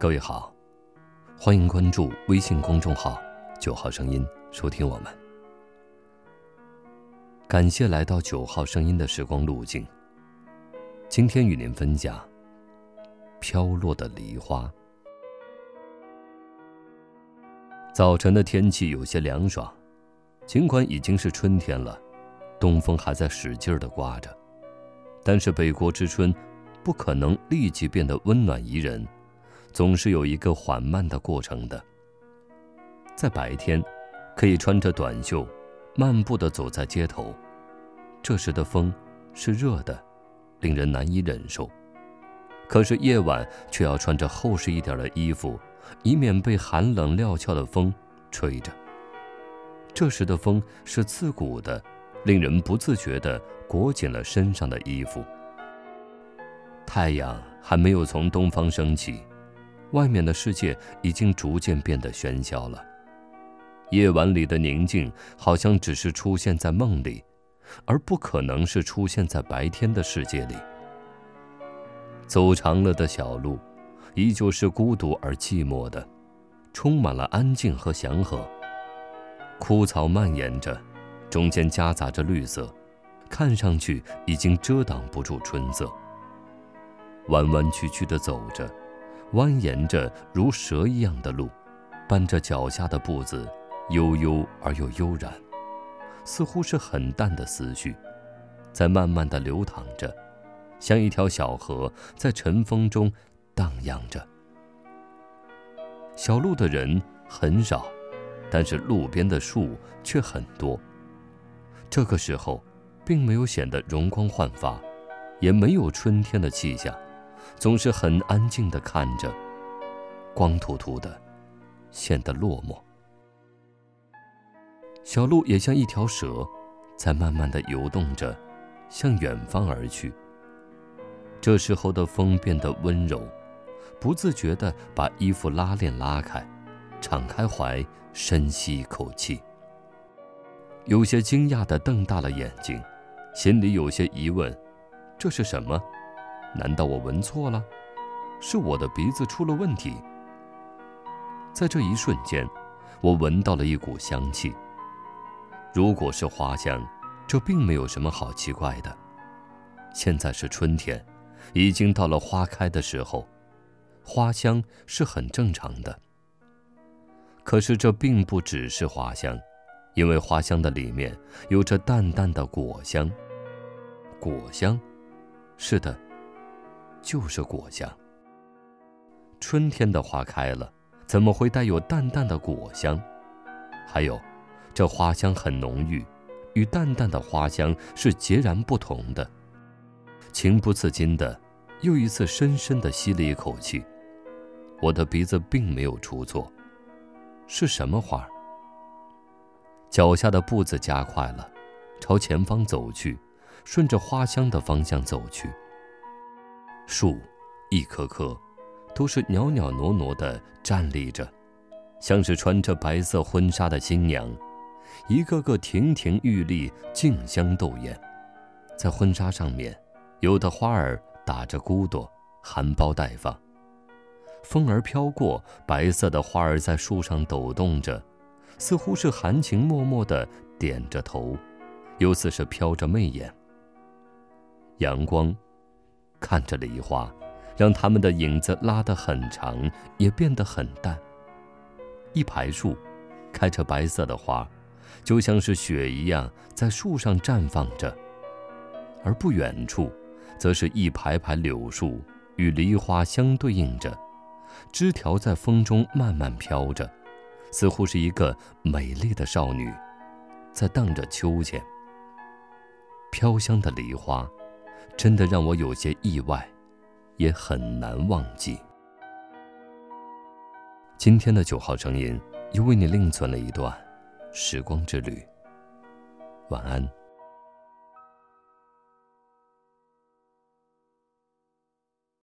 各位好，欢迎关注微信公众号“九号声音”，收听我们。感谢来到九号声音的时光路径。今天与您分享飘落的梨花。早晨的天气有些凉爽，尽管已经是春天了，东风还在使劲的刮着，但是北国之春不可能立即变得温暖宜人。总是有一个缓慢的过程的。在白天，可以穿着短袖，漫步的走在街头，这时的风是热的，令人难以忍受。可是夜晚却要穿着厚实一点的衣服，以免被寒冷料峭的风吹着。这时的风是刺骨的，令人不自觉地裹紧了身上的衣服。太阳还没有从东方升起。外面的世界已经逐渐变得喧嚣了，夜晚里的宁静好像只是出现在梦里，而不可能是出现在白天的世界里。走长了的小路，依旧是孤独而寂寞的，充满了安静和祥和。枯草蔓延着，中间夹杂着绿色，看上去已经遮挡不住春色。弯弯曲曲地走着。蜿蜒着如蛇一样的路，伴着脚下的步子，悠悠而又悠然，似乎是很淡的思绪，在慢慢的流淌着，像一条小河在晨风中荡漾着。小路的人很少，但是路边的树却很多。这个时候，并没有显得容光焕发，也没有春天的气象。总是很安静地看着，光秃秃的，显得落寞。小鹿也像一条蛇，在慢慢地游动着，向远方而去。这时候的风变得温柔，不自觉地把衣服拉链拉开，敞开怀，深吸一口气。有些惊讶地瞪大了眼睛，心里有些疑问：这是什么？难道我闻错了？是我的鼻子出了问题。在这一瞬间，我闻到了一股香气。如果是花香，这并没有什么好奇怪的。现在是春天，已经到了花开的时候，花香是很正常的。可是这并不只是花香，因为花香的里面有着淡淡的果香。果香，是的。就是果香。春天的花开了，怎么会带有淡淡的果香？还有，这花香很浓郁，与淡淡的花香是截然不同的。情不自禁的，又一次深深的吸了一口气。我的鼻子并没有出错，是什么花？脚下的步子加快了，朝前方走去，顺着花香的方向走去。树，一棵棵，都是袅袅挪挪地站立着，像是穿着白色婚纱的新娘，一个个亭亭玉立，竞相斗艳。在婚纱上面，有的花儿打着骨朵，含苞待放。风儿飘过，白色的花儿在树上抖动着，似乎是含情脉脉地点着头，又似是飘着媚眼。阳光。看着梨花，让它们的影子拉得很长，也变得很淡。一排树，开着白色的花，就像是雪一样在树上绽放着；而不远处，则是一排排柳树，与梨花相对应着，枝条在风中慢慢飘着，似乎是一个美丽的少女，在荡着秋千。飘香的梨花。真的让我有些意外，也很难忘记。今天的九号声音又为你另存了一段时光之旅。晚安。